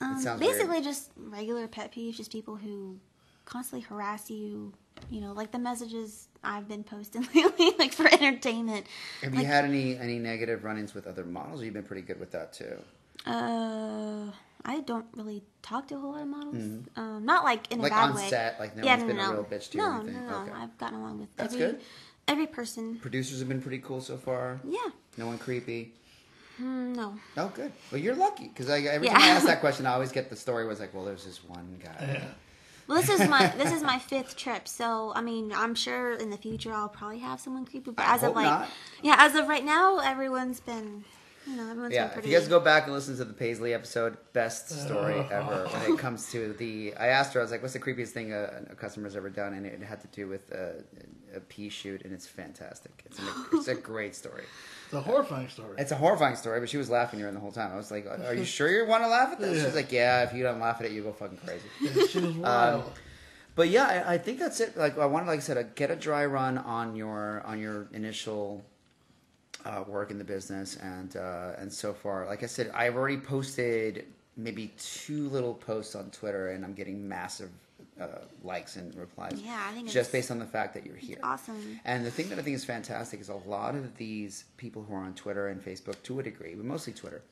Um, sounds basically weird. just regular pet peeves, just people who constantly harass you. You know, like the messages I've been posting lately, like for entertainment. Have Like- you had any any negative run-ins with other models? Or you've been pretty good with that too. Uh, I don't really talk to a whole lot of models. Um, not like in a Mm-hmm. Like bad on way. set, like no yeah, one's no, been no, a no. real bitch to you no, or anything? No, no, Okay. I've gotten along with That's every good. every person. Producers have been pretty cool so far. Yeah. No one creepy. Mm, no. Oh, good. Well, you're lucky because I every Yeah. time I ask that question, I always get the story was like, well, there's this one guy. Yeah. Well, this is my this is my fifth trip, so I mean, I'm sure in the future I'll probably have someone creepy. But I as hope of like, not. yeah, as of right now, everyone's been, you know, everyone's Yeah, been if pretty. you guys go back and listen to the Paisley episode, best story uh-huh. ever when it comes to the. I asked her, I was like, "What's the creepiest thing a, a customer's ever done?" And it had to do with a, a pee shoot, and it's fantastic. It's, an, it's a great story. It's a horrifying story. It's a horrifying story, but she was laughing during the whole time. I was like, "Are you sure you want to laugh at this?" Yeah. She's like, "Yeah, if you don't laugh at it, you go fucking crazy." Yeah, she was wild. But yeah, I, I think that's it. Like I wanted, like I said, uh, get a dry run on your on your initial uh, work in the business, and uh, and so far, like I said, I've already posted maybe two little posts on Twitter, and I'm getting massive uh, likes and replies. Yeah, I think just based on the fact that you're here. awesome. And the thing that I think is fantastic is a lot of these people who are on Twitter and Facebook, to a degree, but mostly Twitter,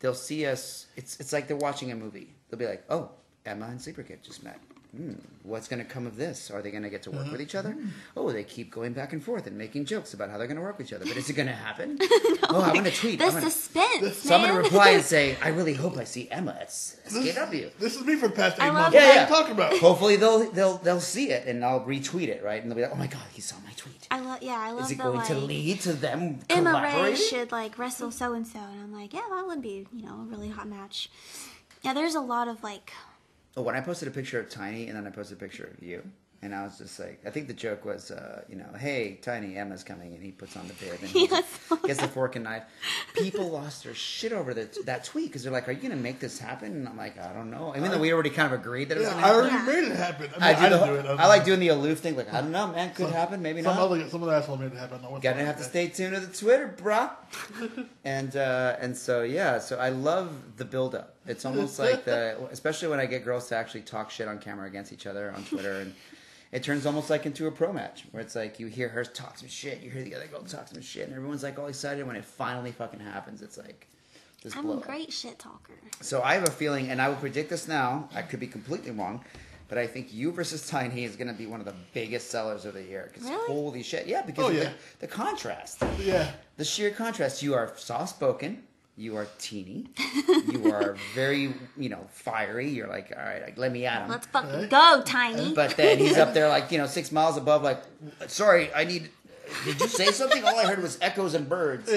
they'll see us. It's it's like they're watching a movie. They'll be like, "Oh, Emma and Sleeper Kid just met. Hmm, what's going to come of this? Are they going to get to work with each other? Oh, they keep going back and forth and making jokes about how they're going to work with each other. But is it going to happen? oh, I'm going to tweet. The I'm gonna, suspense, so I'm going to reply and say, I really hope I see Emma at SKW. This is me for the past eight I love months. that. What are Yeah, you talking about? Hopefully they'll they'll they'll see it and I'll retweet it, right? And they'll be like, "Oh my god, he saw my tweet." I love, yeah, I love Is it the going like. to lead to them Emma Ray should like wrestle so and so, and I'm like, yeah, that would be you know a really hot match. Yeah, there's a lot of like, Oh, when I posted a picture of Tiny and then I posted a picture of you, and I was just like, I think the joke was, uh, you know, hey, Tiny, Emma's coming, and he puts on the bib and he Yes. gets the fork and knife. People lost their shit over the, that tweet because they're like, are you going to make this happen? And I'm like, I don't know. Even though we already kind of agreed that it was Yeah, going to I happen. already Yeah. made it happen. I, mean, I, I, do didn't the, do it. I like doing the aloof thing. Like, I don't know, man. Could happen, maybe Some not. other, some other asshole made it happen. No, it's Gonna fine. have to stay tuned to the Twitter, brah. and uh, and so yeah, so I love the build up. It's almost like the, especially when I get girls to actually talk shit on camera against each other on Twitter, and it turns almost like into a pro match where it's like you hear her talk some shit, you hear the other girl talk some shit, and everyone's like all excited when it finally fucking happens. It's like this I'm blow a up. great shit talker. So I have a feeling, and I will predict this now. I could be completely wrong, but I think you versus Tiny is going to be one of the biggest sellers of the year. 'Cause Really? holy shit, yeah, because Oh, of yeah. The, the contrast, Yeah. the sheer contrast. You are soft spoken. You are teeny. you are very, you know, fiery. You're like, all right, like, let me at him. Let's fucking go, Tiny. But then he's up there, like, you know, six miles above, like, sorry, I need. Did you say something? All I heard was echoes and birds.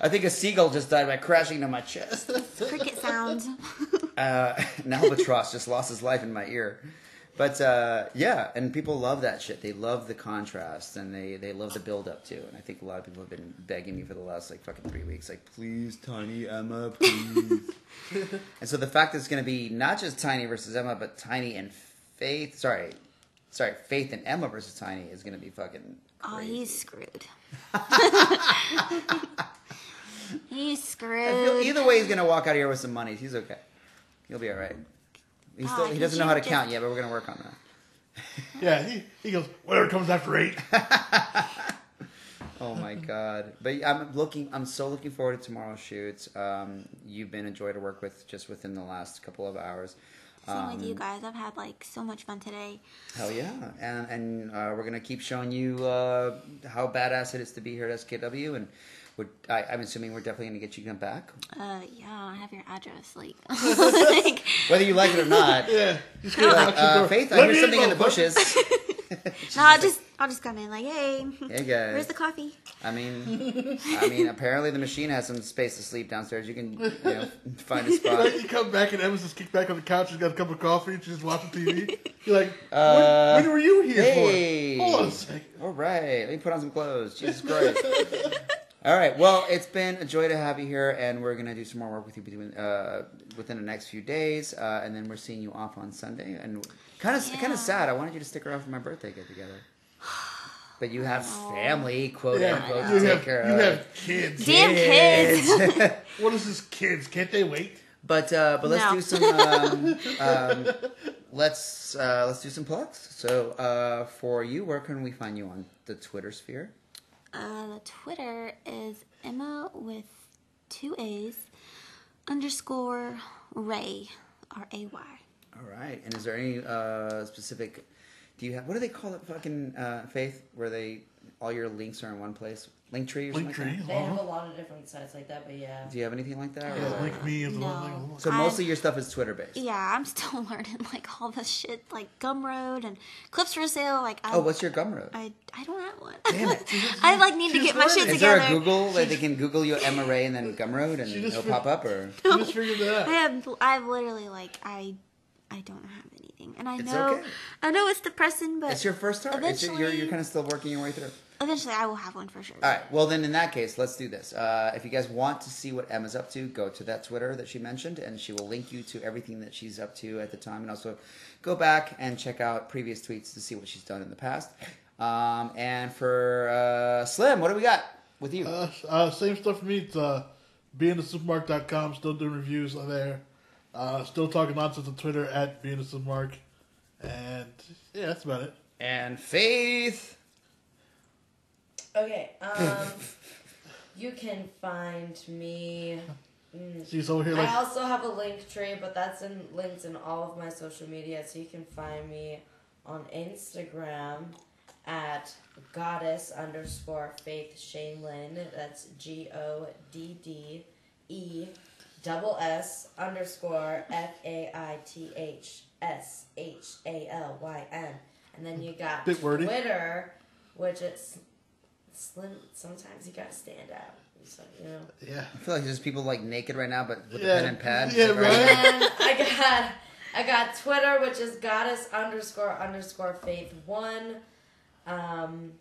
I think a seagull just died by crashing into my chest. Cricket sounds. Uh, an albatross just lost his life in my ear. But uh, yeah, and people love that shit. They love the contrast and they, they love the build up too. And I think a lot of people have been begging me for the last like fucking three weeks, like please, Tiny Emma, please. and so the fact that it's going to be not just Tiny versus Emma, but Tiny and Faith. Sorry, sorry, Faith and Emma versus Tiny is going to be fucking. Oh, he's screwed. he's I feel screwed. either way, he's going to walk out of here with some money. He's okay. He'll be all right. He still Ah, he he doesn't know how to count yet, but we're going to work on that. Yeah, he, he goes, whatever comes after eight. Oh my god! But I'm looking. I'm so looking forward to tomorrow's shoots. Um, you've been a joy to work with just within the last couple of hours. Same with Um, you guys. I've had like so much fun today. Hell yeah! And and uh, we're gonna keep showing you uh, how badass it is to be here at SKW. And we're, I, I'm assuming we're definitely gonna get you to come back, Uh, yeah, I have your address. Like, like whether you like it or not. Yeah, just go knock Uh, door. Faith, I hear something in the bushes. no, I'll just I'll just come in like, hey, Hey guys. where's the coffee? I mean, I mean, apparently the machine has some space to sleep downstairs. You can, you know, find a spot. Like, you come back and Emma's just kicked back on the couch. She's got a cup of coffee. She's just watching TV. You're like, Uh, when, when were you here hey. for? Hold on a second. All right, let me put on some clothes. Jesus Christ. All right. Well, it's been a joy to have you here, and we're gonna do some more work with you between uh, within the next few days, uh, and then we're seeing you off on Sunday. And kind of kind of sad. I wanted you to stick around for my birthday get together, but you have Oh. family, quote Yeah, unquote, you to take have, care you of. have kids. Damn kids. What is this, kids? Can't they wait? But uh, but let's No. do some um, um, let's uh, let's do some plugs. So uh, for you, where can we find you on the Twitter sphere? Uh, the Twitter is Emma with two A's underscore Ray R A Y. All right. And is there any uh, specific? Do you have what do they call it? Fucking uh, Faith, where they all your links are in one place. Linktree or something Linktree. like They have a Uh-huh. lot of different sites like that, but yeah. Do you have anything like that? or- Yeah, link me is the No. one thing. So I- mostly your stuff is Twitter based. Yeah, I'm still learning like all this shit, like Gumroad and clips for sale. Like, I, Oh, what's your Gumroad? I I don't have one. Damn it. I like need to get my shit learning. Is there together. a Google that they can Google you Emma Ray and then Gumroad and it'll pop up or? You just figured that I out. have I've literally like I I don't have anything, and I It's know okay. I know it's depressing, but It's your first start. It's, you're you're kind of still working your way through. Eventually I will have one for sure. All right. Well, then in that case, let's do this. Uh, if you guys want to see what Emma's up to, go to that Twitter that she mentioned, and she will link you to everything that she's up to at the time, and also go back and check out previous tweets to see what she's done in the past. Um, and for uh, Slim, what do we got with you? Uh, uh, same stuff for me. It's uh, beinthesupermark.com. Still doing reviews on there. Uh, still talking nonsense on Twitter at beinthesupermark. And yeah, that's about it. and Faith. Okay, um, you can find me. mm, She's over here I also have a link tree, but that's in linked in all of my social media, so you can find me on Instagram at goddess underscore faith Shalyn. That's G O D D E double S underscore F A I T H S H A L Y N. And then you got Bit wordy. Twitter, which it's slim. Sometimes you gotta stand out. So, you know. yeah. I feel like there's people like naked right now, but with a pen and pad. Yeah, It's right? And I got I got Twitter, which is goddess underscore underscore faith one. Um,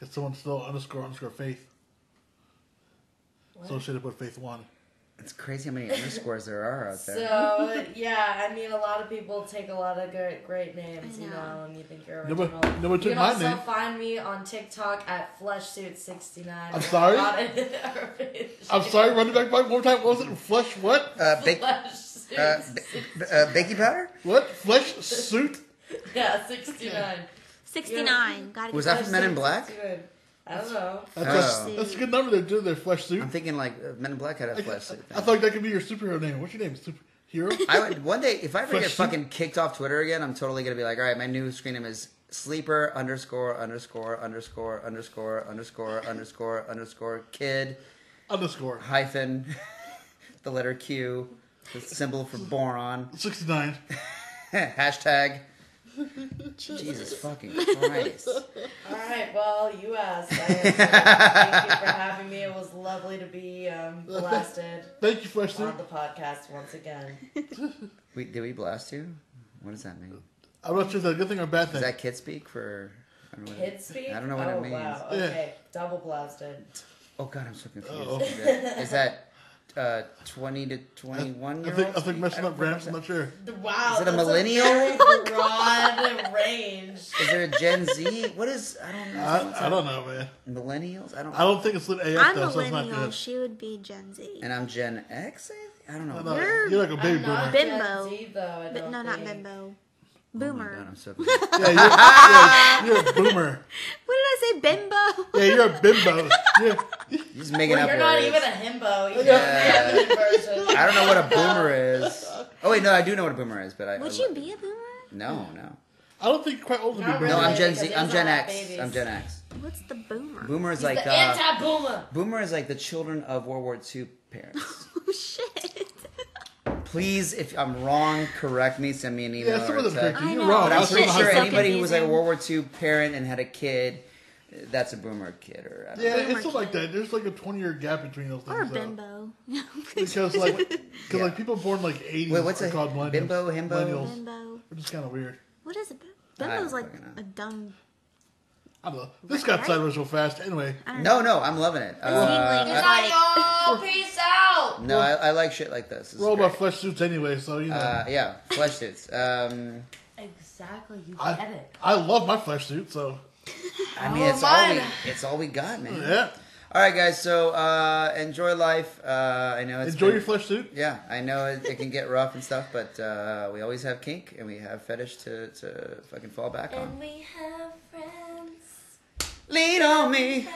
If someone still underscore underscore faith what? associated with faith one. It's crazy how many underscores there are out there. so yeah, I mean, a lot of people take a lot of great great names, I you know. know, and you think you're Nobody- original. nobody you took can my also name. find me on TikTok at fleshsuit69. I'm sorry? I'm sorry, run it back one more time. What was it? Flesh what? Uh, bake, uh, Fleshsuit. b- uh, baking powder? What? Flesh suit? yeah, 69. Sixty nine. Gotta Was that from Men in Black? 69. I don't know. That's, Oh. a, that's a good number there, do Their flesh suit. I'm thinking like Men in Black had a I, flesh suit. I thought that could be your superhero name. What's your name? Superhero? I would one day if I ever Flesh get suit? fucking kicked off Twitter again, I'm totally gonna be like, all right, my new screen name is sleeper underscore underscore underscore underscore underscore underscore underscore kid Underscore. hyphen the letter Q, the symbol for boron Sixty-nine. hashtag. Jesus fucking Christ! All right, well, you asked. Thank you for having me. It was lovely to be um, blasted Thank you, flesh suit. on the podcast once again. We, did we blast you? What does that mean? I'm not sure if that's a good thing or a bad thing. Is that kid speak for? I don't know what it- Kid speak? I don't know what oh, it means. Wow. Yeah. Okay. Double blasted. Oh god, I'm so confused. Uh-oh. Is that, is that uh, 20 to 21 I year think old? I think messing up Gramps. I'm not sure. Wow. Is it a millennial? very Oh broad range. Is there a Gen Z? What is? I don't know. I, I don't know, man. Millennials? I don't. I don't think it's lit AF I'm though, so it's not millennial. good. She would be Gen Z. And I'm Gen X. I, think? I don't know. I know. You're- You're like a baby I'm not. Bimbo. Gen Z, though, I But don't no, not think. bimbo. Oh my Boomer. God, I'm so. Yeah, you're, you're, you're a boomer. What did I say? Bimbo. Yeah, you're a bimbo. Yeah. You're just making Well, up you're words. not even a himbo. You're Yeah. the. I don't know what a boomer is. Oh wait, no, I do know what a boomer is, but I. Would I, you be a boomer? No, no, I don't think you're quite old to be a Not boomer. no. I'm Gen Z. I'm Gen are not X. babies. I'm Gen X. What's the boomer? Boomer is He's like the uh, anti-boomer. boomer is like the children of World War II parents. Oh shit. Please, if I'm wrong, correct me. Send me an email. Yeah, some or of them correct you. I You're know. wrong. But I I'm pretty sure so anybody who was like a. World War II parent and had a kid, that's a boomer kid. Or I don't Yeah, know. It's something like that. There's like a 20 year gap between those things. Or though. bimbo. Because like, because Yeah. like people born like 80s Wait, what's are a called millennials. bimbo, himbo? Millennials, bimbo. which is kind of weird. What is it? I don't Bimbo's like a dumb. I don't know. This got sideways real fast. Anyway, I don't know. No, no, I'm loving it. Uh, Yingling. Good It's night, y'all. Peace out. no, I, I like shit like this. This is we're all about flesh suits anyway, so you know. Uh, yeah, flesh suits. Um, Exactly. You I, get it. I love my flesh suit, so I mean, Oh, it's all we, mine. it's all we got, man. yeah. All right, guys. So uh, enjoy life. Uh, I know it's Enjoy been- your flesh suit. Yeah, I know it, it can get rough and stuff, but uh, we always have kink and we have fetish to, to fucking fall back on. We have friends. Lean on me.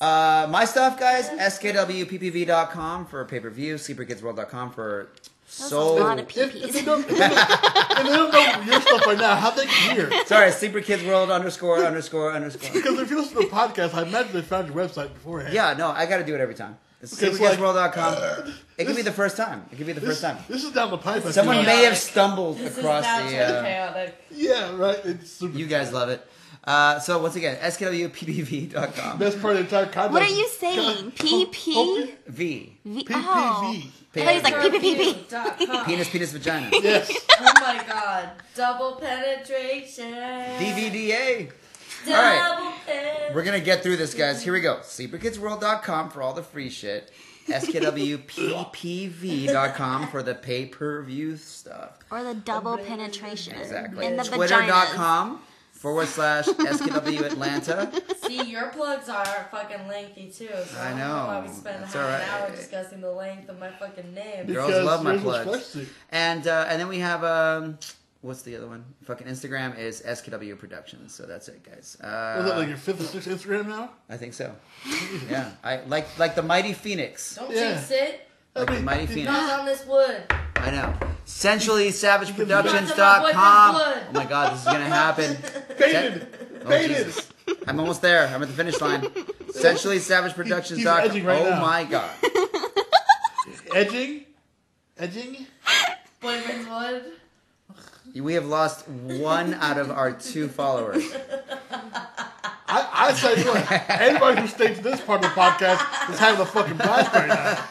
Uh, my stuff, guys. SKWPPV.com for pay per view. SleeperKidsWorld.com for That's a soul. lot of If, if, peepees. they don't, if, they don't, if they don't know your stuff right now, how they can hear? Sorry, SleeperKidsWorld underscore underscore underscore. Because if you listen to the podcast, I imagine they found your website beforehand. Yeah, no, I got to do it every time. It's Okay, it's like- SleeperKidsWorld.com. It could be the first time. It could be the This, first time. this is down the pipe. Someone may have stumbled This across is now the. too Uh, chaotic. Yeah, right. It's super. you guys love it. Uh, so once again, SKWPPV.com. Best part of the entire content. What are you saying? PP? V. V- PPV. Oh. I thought he was like PPPP. Penis. Penis, penis, vagina. Yes. Oh my god. Double penetration. DVDA. Double All pen. We're gonna get through this, guys. Here we go. SleeperKidsWorld.com for all the free shit. SKWPPV.com for the pay per view stuff. Or the double penetration. Exactly. In the vaginas. Twitter.com forward slash SKW Atlanta. See, your plugs are fucking lengthy too. So I I, know. know why we spend It's half an hour discussing the length of my fucking name. Girls love my plugs. And uh, and then we have um what's the other one? Fucking Instagram is SKW Productions. So that's it, guys. Was that Uh, like your fifth or sixth Instagram now? I think so. Yeah, I like like the Mighty Phoenix. Don't Yeah. jinx it. Like the Mighty Phoenix. Knock on this wood. I know. Sensually Savage Not to my Productions.com. Oh my god, this is gonna happen. Baited. Oh, Baited. Jesus. I'm almost there. I'm at the finish line. Sensually Savage Productions.com. edging right oh now. my god. Edging. Edging. Boyfriend's wood. We have lost one out of our two followers. I, I say, look, anybody who stays this part of the podcast is having a fucking blast right now.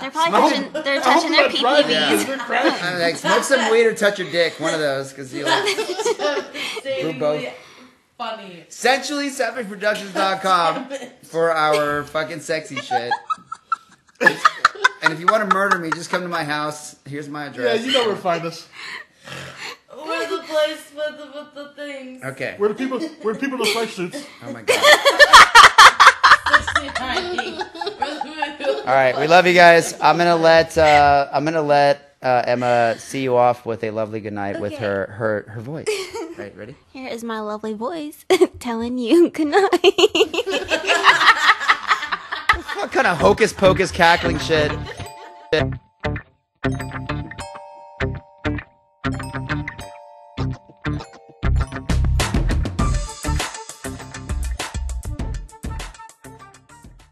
They're probably I hope- touching, they're touching their I'm not driving PPVs. because. I'm like, smoke some weed or touch your dick. One of those, because you like. Exceedingly funny. SensuallySavageProductions.com for our fucking sexy shit. And if you want to murder me, just come to my house. Here's my address. Yeah, you know where to find us. We're the place with the, with the things. Okay. We're the people. We're the people in the flesh suits. Oh my god. 69. All right, we love you guys. I'm gonna let uh, I'm gonna let uh, Emma see you off with a lovely good night with her her her voice. Right, ready? Here is my lovely voice telling you good night. What kind of hocus pocus cackling shit?